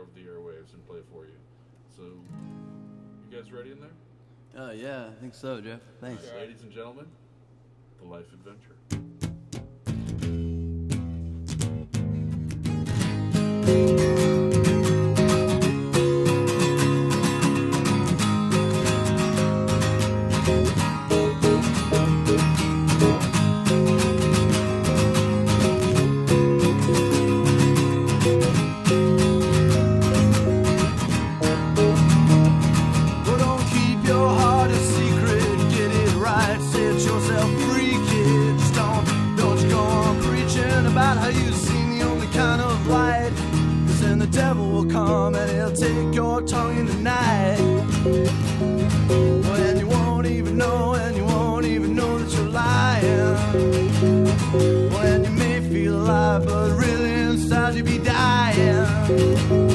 over the airwaves and play for you. So, you guys ready in there? Uh, yeah, I think so, Jeff. Thanks. Ladies and gentlemen, the life adventure. Dying. Oh,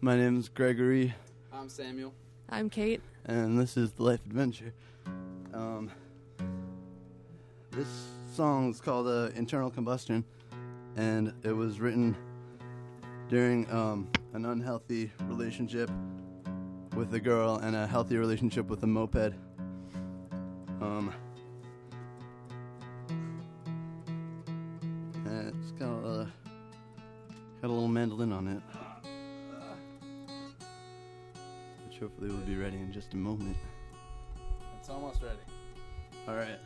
My name is Gregory, I'm Samuel. I'm Kate. and this is the Life Adventure. Um, this song is called uh, "Internal Combustion," and it was written during um, an unhealthy relationship with a girl and a healthy relationship with a moped. Um, and it's got a got a little mandolin on it, which hopefully will be ready in just a moment. It's almost ready. All right,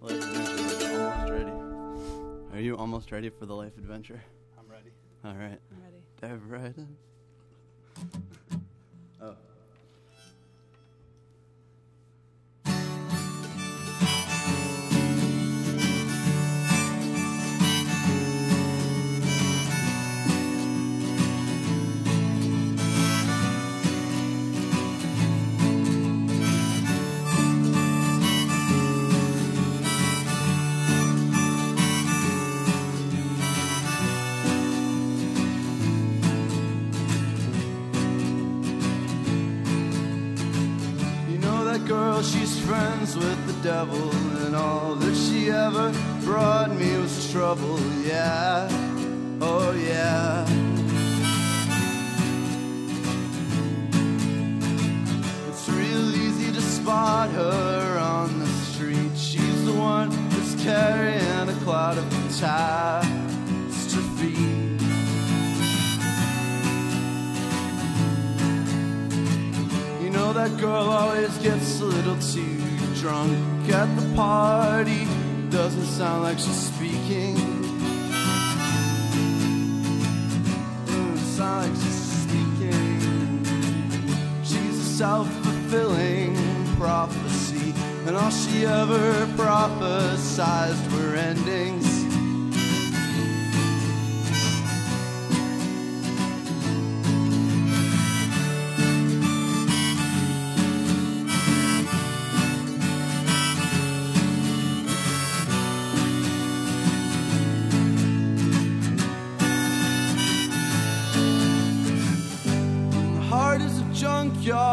life adventure is almost ready. Are you almost ready for the life adventure? I'm ready. All right, I'm ready. dive right in. Devil, and all that she ever brought me was trouble, yeah. Oh, yeah. It's real easy to spot her on the street. She's the one that's carrying a cloud of catastrophe. You know that girl always gets a little too drunk at the party. Doesn't sound like she's speaking. Doesn't sound like she's speaking. She's a self-fulfilling prophecy, and all she ever prophesized were endings.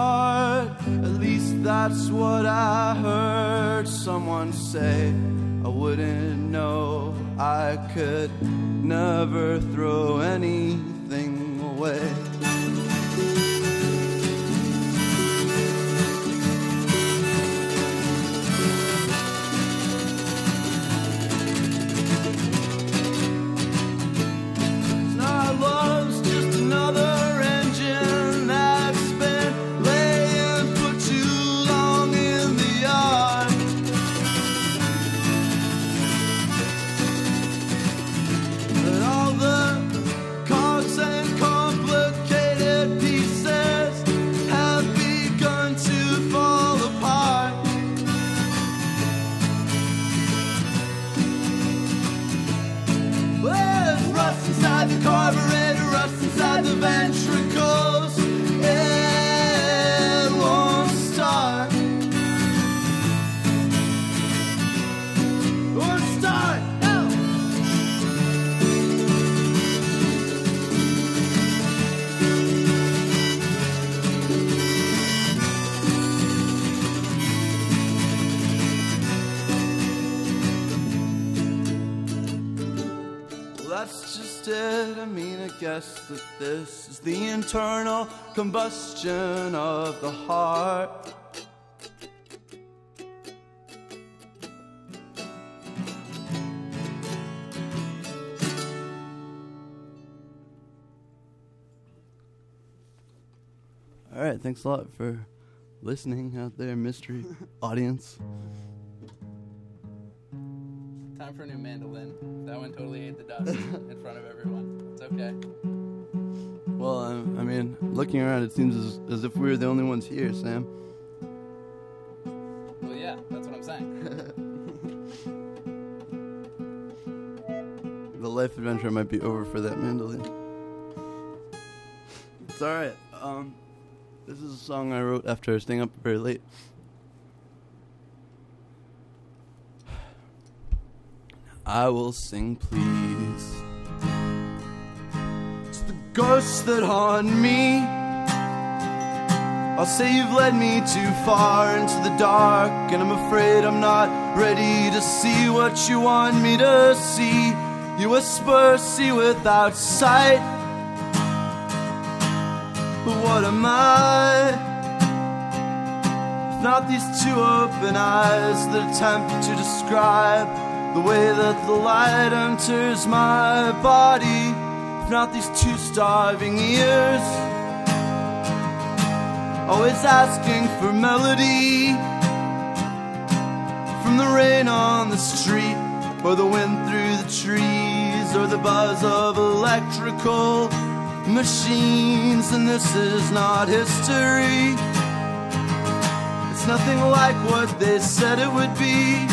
Heart at least that's what I heard someone say. I wouldn't know. I could never throw anything away. Guess that this is the internal combustion of the heart. All right, thanks a lot for listening out there, mystery audience. Time for a new mandolin. That one totally ate the dust in front of everyone. It's okay. Well, I, I mean, looking around, it seems as, as if we were the only ones here, Sam. Well, yeah, that's what I'm saying. The life adventure might be over for that mandolin. It's alright. Um, this is a song I wrote after staying up very late. I will sing, please. To the ghosts that haunt me. I'll say you've led me too far into the dark, and I'm afraid I'm not ready to see what you want me to see. You whisper, see without sight. But what am I? If not these two open eyes that attempt to describe the way that the light enters my body. Not these two starving ears, always asking for melody from the rain on the street, or the wind through the trees, or the buzz of electrical machines. And this is not history. It's nothing like what they said it would be.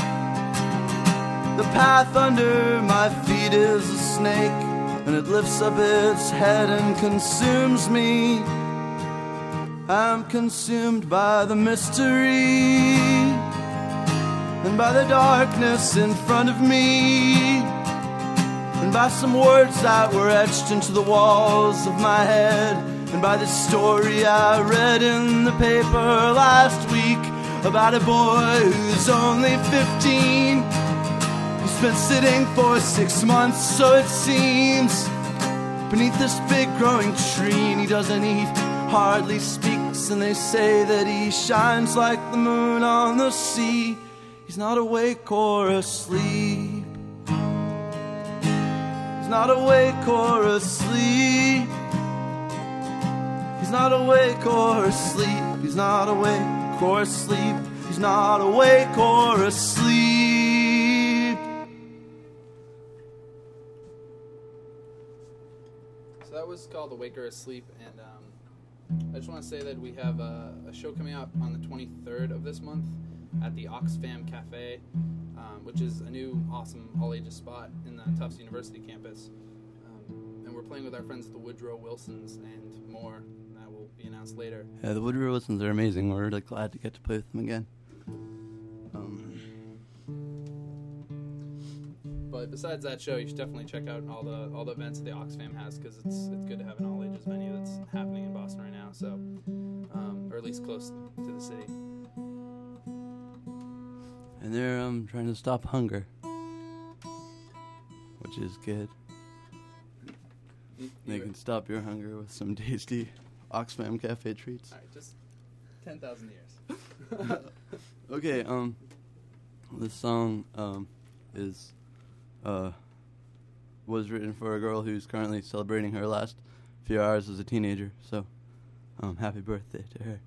The path under my feet is a snake, and it lifts up its head and consumes me. I'm consumed by the mystery and by the darkness in front of me, and by some words that were etched into the walls of my head, and by the story I read in the paper last week about a boy who's only 15. He's been sitting for six months, so it seems, beneath this big growing tree, and he doesn't eat, hardly speaks, and they say that he shines like the moon on the sea. He's not awake or asleep. He's not awake or asleep. He's not awake or asleep. He's not awake or asleep. He's not awake or asleep. Was called Awake or Asleep, and um, I just want to say that we have a, a show coming up on the 23rd of this month at the Oxfam Cafe, um, which is a new, awesome all ages spot in the Tufts University campus. Um, and we're playing with our friends at the Woodrow Wilsons and more. That will be announced later. Yeah, the Woodrow Wilsons are amazing. We're really glad to get to play with them again. But besides that show, you should definitely check out all the all the events that the Oxfam has because it's it's good to have an all ages venue that's happening in Boston right now. So, um, or at least close to the city. and they're um trying to stop hunger, which is good. You- They can stop your hunger with some tasty Oxfam Cafe treats. All right, just ten thousand years. Okay, um, this song um is uh was written for a girl who's currently celebrating her last few hours as a teenager. So, um, happy birthday to her.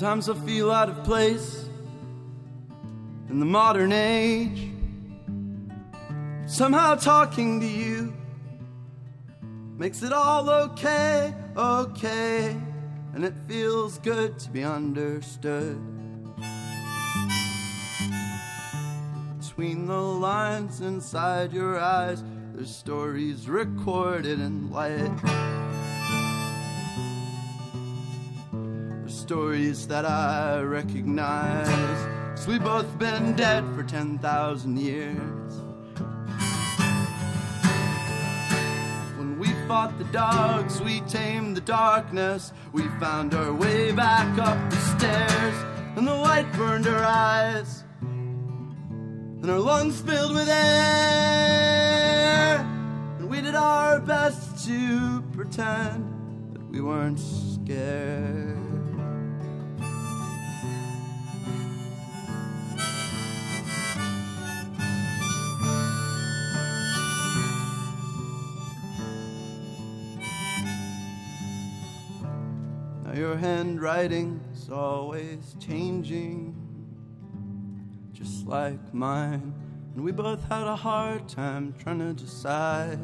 Sometimes I feel out of place in the modern age. Somehow talking to you makes it all okay, okay, and it feels good to be understood. Between the lines inside your eyes, there's stories recorded in light. Stories that I recognize. 'cause we've both been dead for 10,000 years. When we fought the dogs, we tamed the darkness. We found our way back up the stairs, and the light burned our eyes, and our lungs filled with air. And we did our best to pretend that we weren't scared. Your handwriting's always changing, just like mine. And we both had a hard time trying to decide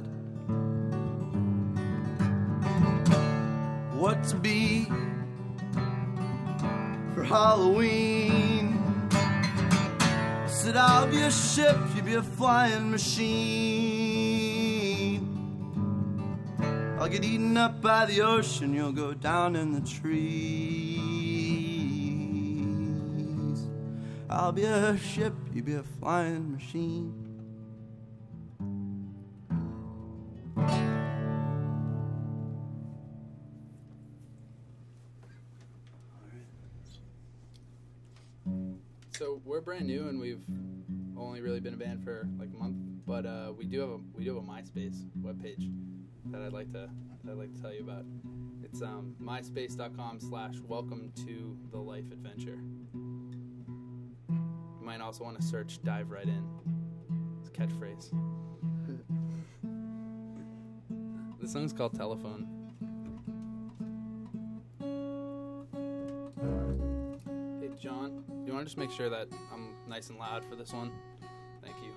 what to be for Halloween. I said, I'll be a ship, you'd be a flying machine. I'll get eaten up by the ocean, you'll go down in the trees. I'll be a ship, you be a flying machine. So we're brand new and we've only really been a band for like a month, but uh, we do have a we do have a MySpace webpage that I'd like to that I'd like to tell you about. It's um, myspace.com slash welcome to the life adventure. You might also want to search dive right in. It's a catchphrase. this song's called Telephone. Hey John, you want to just make sure that I'm nice and loud for this one? Thank you.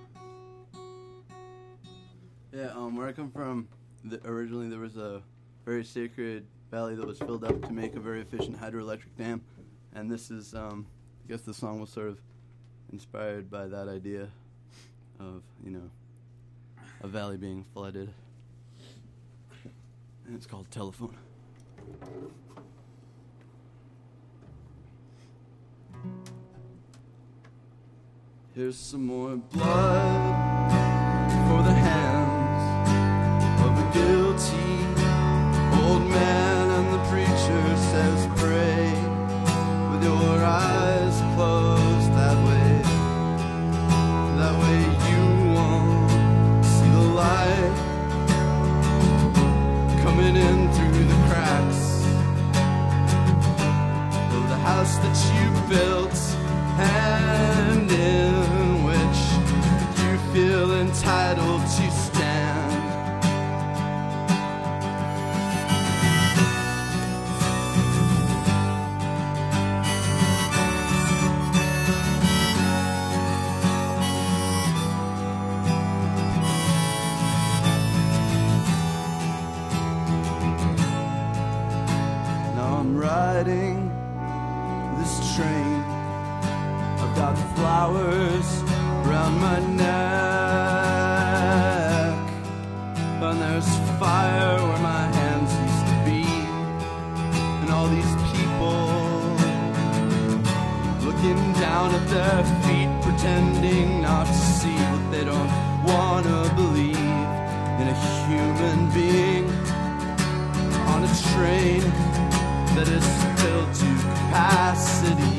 Yeah, um, where I come from, the, originally there was a very sacred valley that was filled up to make a very efficient hydroelectric dam, and this is, um, I guess the song was sort of inspired by that idea of, you know, a valley being flooded, and it's called Telephone. Here's some more blood for the this train. I've got flowers round my neck, and there's fire where my hands used to be, and all these people looking down at their feet, pretending not to see what they don't wanna believe in a human being on a train that is filled to capacity.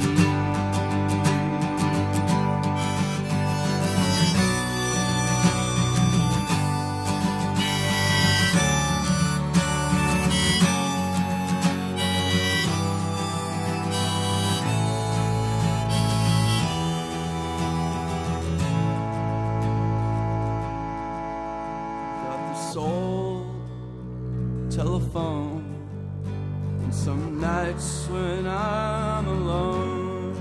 When I'm alone,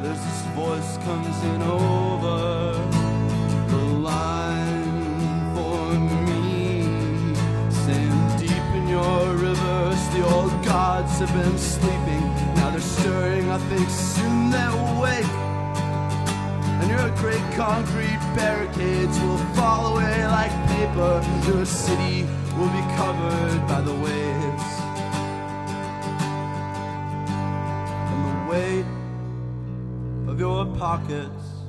there's this voice comes in over the line for me, saying deep in your rivers the old gods have been sleeping. Now they're stirring. I think soon they'll wake. And your great concrete barricades will fall away like paper. Your city will be covered by the waves. Pockets,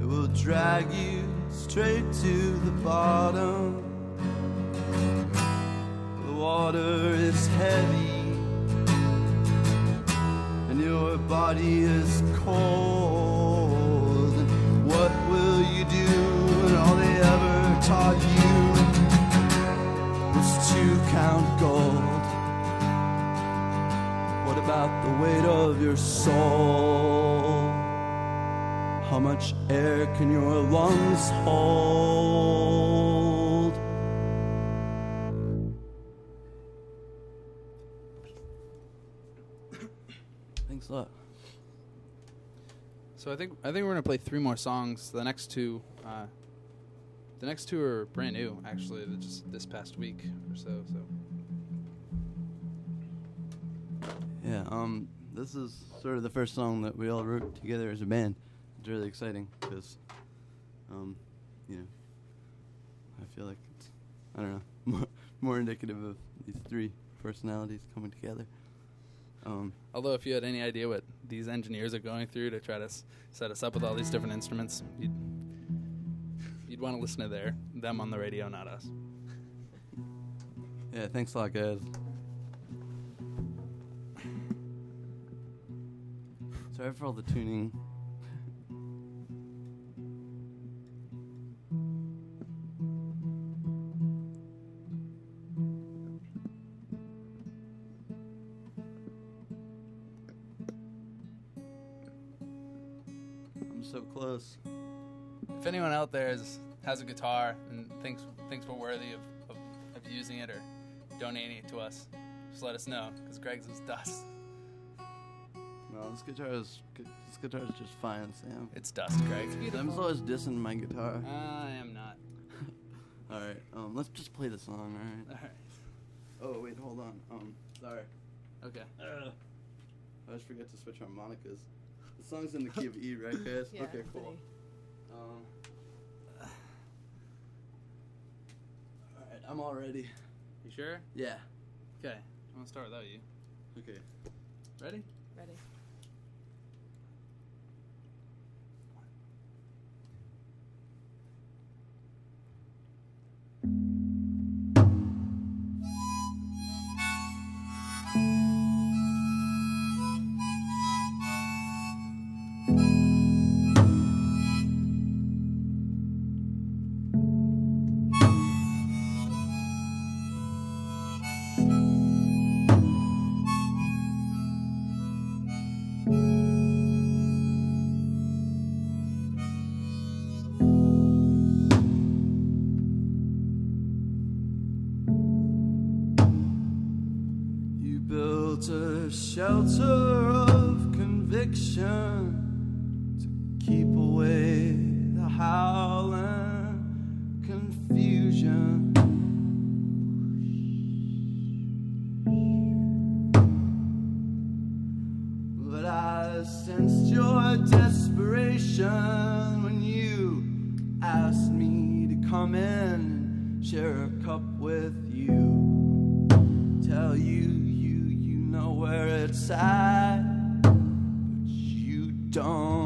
it will drag you straight to the bottom. The water is heavy and your body is cold. What will you do when all they ever taught you was to count gold? What about the weight of your soul? How much air can your lungs hold? Thanks a lot. So I think I think we're gonna play three more songs. The next two, uh, the next two are brand new. Actually, just this past week or so. So Yeah, um, this is sort of the first song that we all wrote together as a band. It's really exciting because, um, you know, I feel like it's, I don't know, more, more indicative of these three personalities coming together. Um, although if you had any idea what these engineers are going through to try to s- set us up with all these different instruments, you'd you'd want to listen to their them on the radio, not us. yeah, thanks a lot, guys. Sorry for all the tuning. Close. If anyone out there is, has a guitar and thinks thinks we're worthy of, of, of using it or donating it to us, just let us know because Greg's is dust. No, this guitar is this guitar is just fine, Sam. It's dust, Greg. Sam's always dissing my guitar. I am not. All right, um, let's just play the song. All right. All right. Oh wait, hold on. Um, sorry. Okay. I just forget to switch harmonicas. The song's in the key of E, right, guys? Yeah, okay, cool. Um, all right, I'm all ready. You sure? Yeah. Okay. I'm gonna start without you. Okay. Ready? Ready. Shelter of conviction to keep away the howling confusion. But I sensed your desperation when you asked me to come in and share a cup with you tell you where it's at but you don't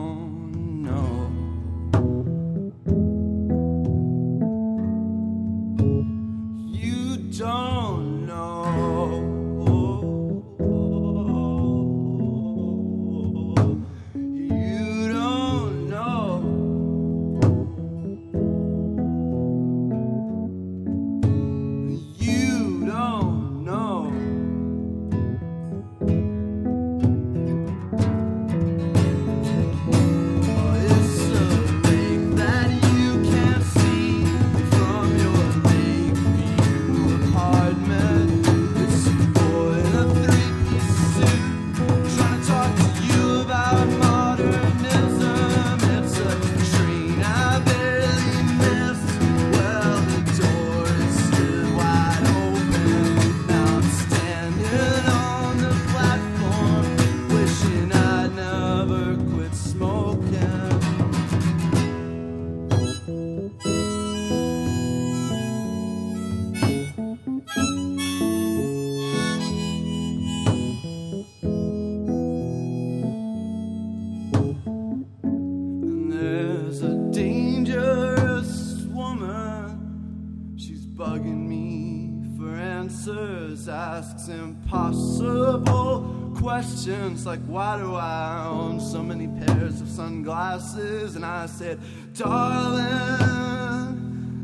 said, Darling,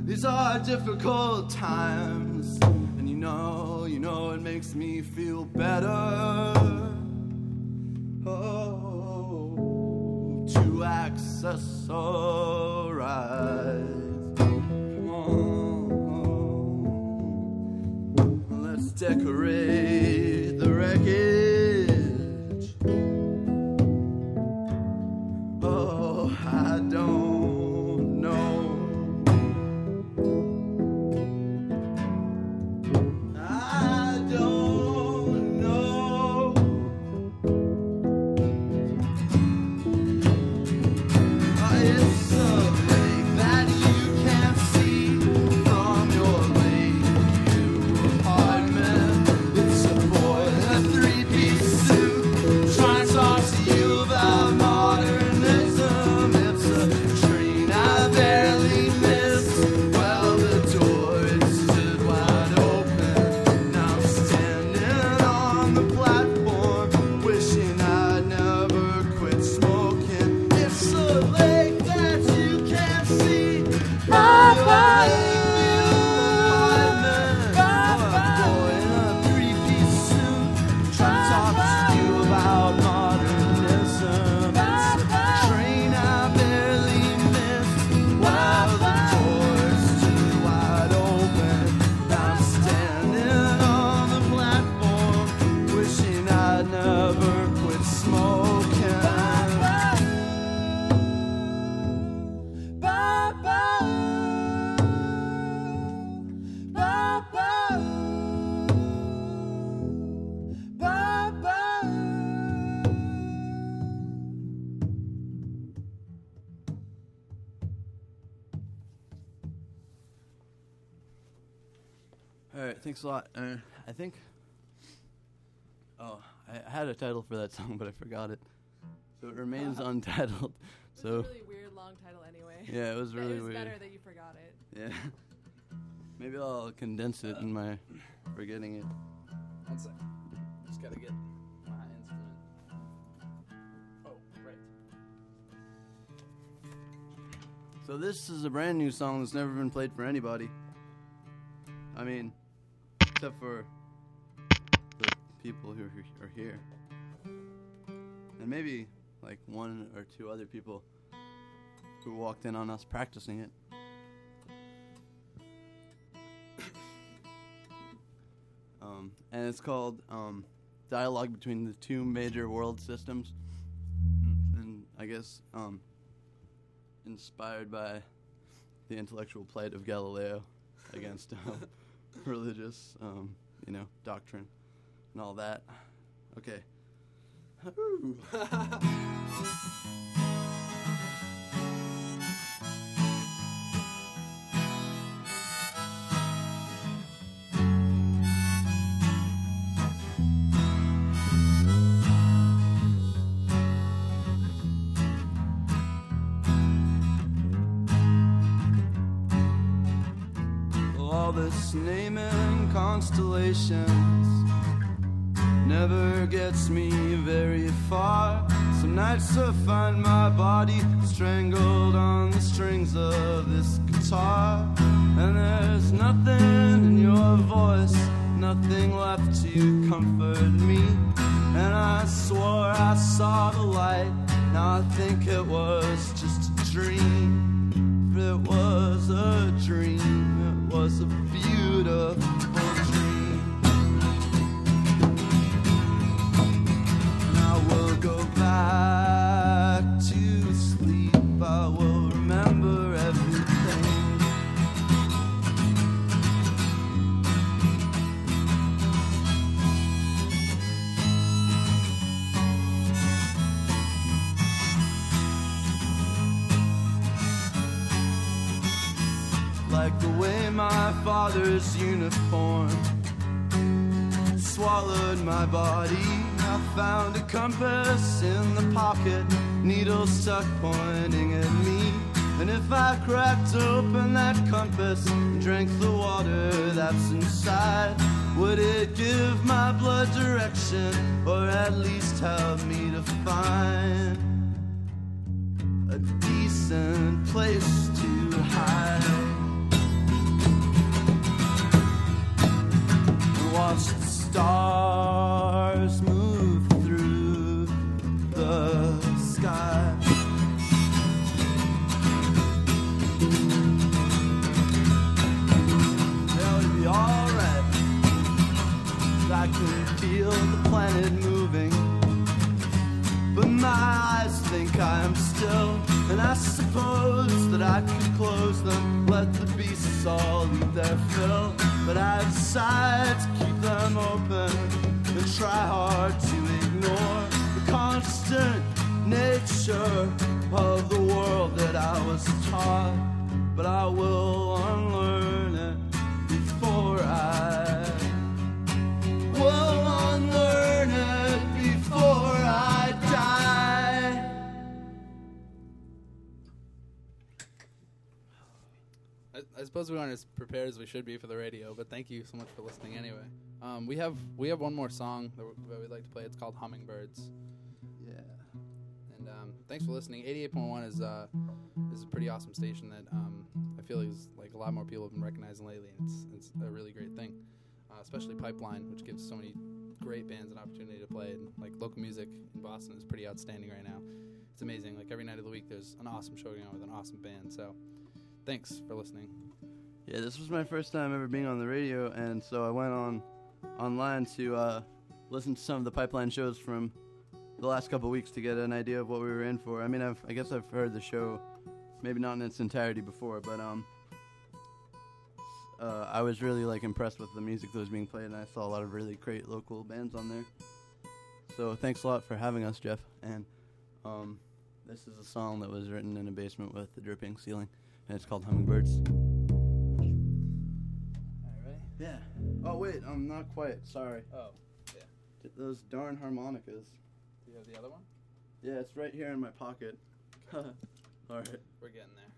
these are difficult times. And you know, you know, it makes me feel better. Oh, to accessorize. Come on, let's decorate All right, thanks a lot. Uh, I think. Oh, I I had a title for that song, but I forgot it. So it remains untitled. It So was a really weird long title anyway. yeah, it was But really it was weird. better that you forgot it. Yeah. Maybe I'll condense it in my forgetting it. One sec. Just gotta get my instrument. Oh, right. So this is a brand new song that's never been played for anybody. I mean, except for the people who are here. And maybe like one or two other people who walked in on us practicing it. Um, and it's called um, Dialogue Between the Two Major World Systems. And I guess um, inspired by the intellectual plight of Galileo against um, religious, um, you know, doctrine and all that. Okay. naming constellations never gets me very far. Some nights I find my body strangled on the strings of this guitar. And there's nothing in your voice, nothing left to comfort me. And I swore I saw the light, now I think it was just a dream. It was a dream, was beautiful father's uniform swallowed my body. I found a compass in the pocket, needle stuck pointing at me. And if I cracked open that compass and drank the water that's inside, Would it give my blood direction, or at least help me to find a decent place to hide? I, I suppose we aren't as prepared as we should be for the radio, but thank you so much for listening anyway. Um, we have we have one more song that, that we'd like to play. It's called Hummingbirds. Yeah. And um, thanks for listening. 88.1 is uh, is a pretty awesome station that um, I feel is like a lot more people have been recognizing lately, and it's it's a really great thing. Uh, especially Pipeline, which gives so many great bands an opportunity to play. And like local music in Boston is pretty outstanding right now. It's amazing. Like every night of the week, there's an awesome show going on with an awesome band. So, thanks for listening. Yeah, this was my first time ever being on the radio, and so I went on online to uh, listen to some of the pipeline shows from the last couple weeks to get an idea of what we were in for. I mean, I've, I guess I've heard the show, maybe not in its entirety before, but um, uh, I was really like impressed with the music that was being played, and I saw a lot of really great local bands on there. So thanks a lot for having us, Jeff. And um, this is a song that was written in a basement with a dripping ceiling, and it's called Hummingbirds. All right, ready? Yeah. Oh wait, I'm not quite. Sorry. Oh, Yeah. Those darn harmonicas. do you have the other one? Yeah, it's right here in my pocket. All right. We're getting there.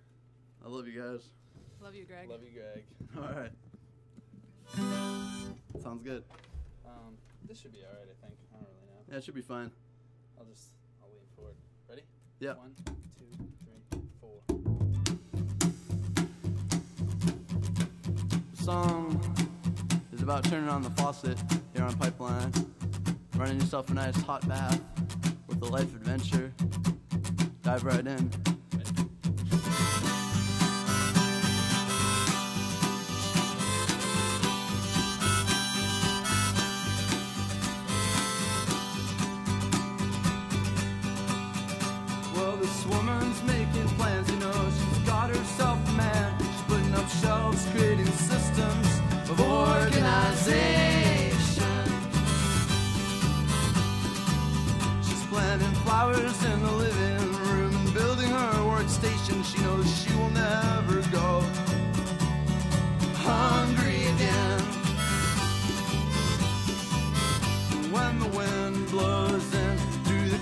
I love you guys. Love you, Greg. Love you, Greg. All right. Sounds good. Um, this should be all right, I think. I don't really know. Yeah, it should be fine. I'll just I'll lean forward. Ready? Yeah. One, two, three, four. Song is about turning on the faucet here on Pipeline, running yourself a nice hot bath with a life adventure. Dive right in.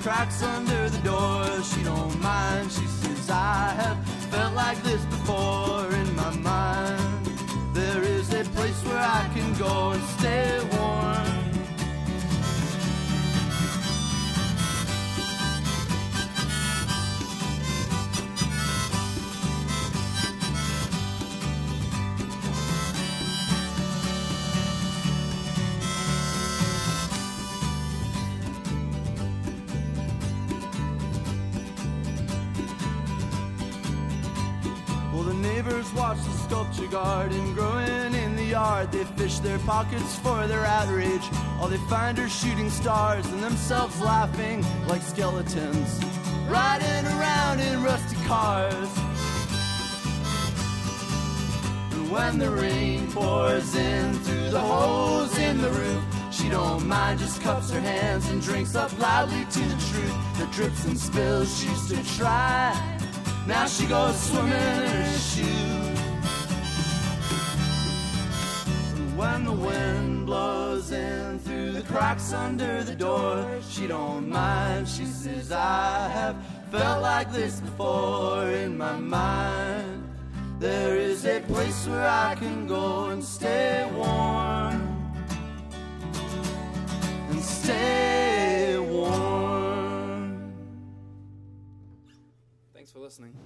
Cracks under the door, she don't mind. She says, I have felt like this before in my mind. There is a place where I can go and stay neighbors watch the sculpture garden growing in the yard. They fish their pockets for their outrage. All they find are shooting stars and themselves laughing like skeletons, riding around in rusty cars. And when the rain pours in through the holes in the roof, she don't mind, just cups her hands and drinks up loudly to the truth that drips and spills. She used to try. Now she goes swimming in her shoes. And when the wind blows in through the cracks under the door, she don't mind. She says, I have felt like this before in my mind. There is a place where I can go and stay warm and stay. Listening.